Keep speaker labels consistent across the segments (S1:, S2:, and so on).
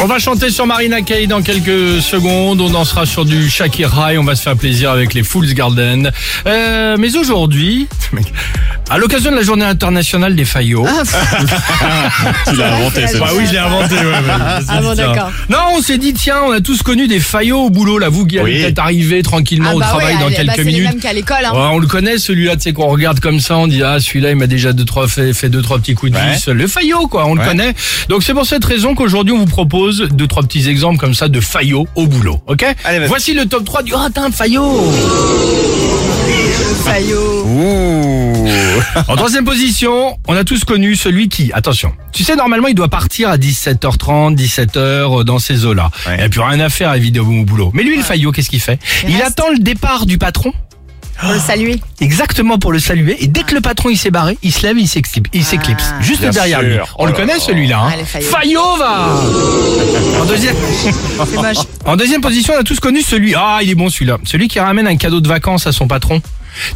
S1: On va chanter sur Marina Kaye dans quelques secondes. On dansera sur du Shakira on va se faire plaisir avec les Fools Garden. Euh, mais aujourd'hui, à l'occasion de la journée internationale des faillots.
S2: Tu l'as inventé,
S3: c'est
S2: c'est
S1: Bah oui, je l'ai inventé. ouais,
S3: Ah bon, d'accord.
S1: Non, on s'est dit, tiens, on a tous connu des faillots au boulot, là, vous qui allez
S2: Oui.
S1: peut-être arriver tranquillement au
S3: bah
S1: travail
S3: ouais,
S1: dans
S3: allez,
S1: quelques
S3: bah, c'est
S1: minutes.
S3: les mêmes qu'à l'école. Hein.
S1: Ouais, on le connaît celui-là, tu sais qu'on regarde comme ça, on dit ah celui-là il m'a déjà deux trois fait, fait deux trois petits coups de
S2: Ouais.
S1: vis, le faillot quoi, on le connaît. Donc c'est pour cette raison qu'aujourd'hui on vous propose deux trois petits exemples comme ça de faillots au boulot, ok
S2: Allez.
S1: Voici le top 3 du ah t'as un faillot.
S3: Fayot.
S2: Ouh.
S1: En troisième position, on a tous connu celui qui, attention, tu sais normalement il doit partir à 17h30, 17h dans ces eaux-là.
S2: Ouais.
S1: Il n'y a plus rien à faire évidemment au boulot. Mais lui le faillot qu'est-ce qu'il fait
S3: Il
S1: attend le départ du patron.
S3: Pour le saluer.
S1: Exactement pour le saluer. Et dès que le patron il s'est barré, il se lève, il s'éclipse, il s'éclipse
S3: Ah.
S1: juste
S2: Bien
S1: derrière
S2: sûr.
S1: lui. On
S2: Oh
S1: le
S2: là
S1: connaît
S2: là.
S1: celui-là. Hein. Va. En deuxième, en position, on a tous connu celui. Ah, il est bon celui-là. Celui qui ramène un cadeau de vacances à son patron.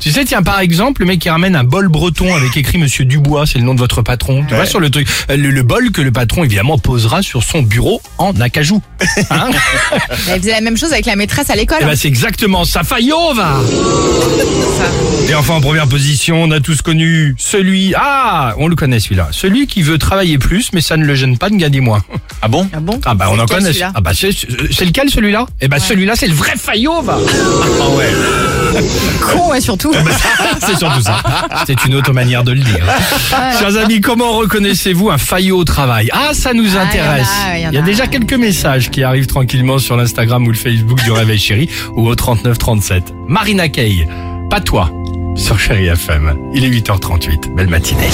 S1: Tu sais, tiens, par exemple, le mec qui ramène un bol breton avec écrit Monsieur Dubois, c'est le nom de votre patron. Tu vois sur le truc, euh, le, le bol que le patron évidemment posera sur son bureau en acajou. Hein
S3: Elle faisait la même chose avec la maîtresse à l'école.
S1: Eh ben, c'est exactement ça. Fayot va.
S3: ça.
S1: Et enfin en première position, on a tous connu celui. Ah, on le connaît celui-là. Celui qui veut travailler plus, mais ça ne le gêne pas de gagner moins.
S2: Ah bon
S3: Ah bon
S1: Ah bah on en
S3: lequel,
S1: connaît. Ah bah c'est c'est lequel celui-là? Eh bah celui-là c'est le vrai Fayot va.
S2: Ah ouais.
S3: Con, ouais, surtout.
S1: c'est surtout ça. C'est une autre manière de le dire. Chers amis, comment reconnaissez-vous un Fayot au travail? Ah ça nous
S3: Ah,
S1: intéresse.
S3: il y en a, il y en
S1: Il y a
S3: a.
S1: déjà quelques messages qui arrivent tranquillement sur l'Instagram ou le Facebook du Réveil Chéri ou au 3937. Marina Kaye, pas toi sur Chéri FM. Il est 8h38. Belle matinée.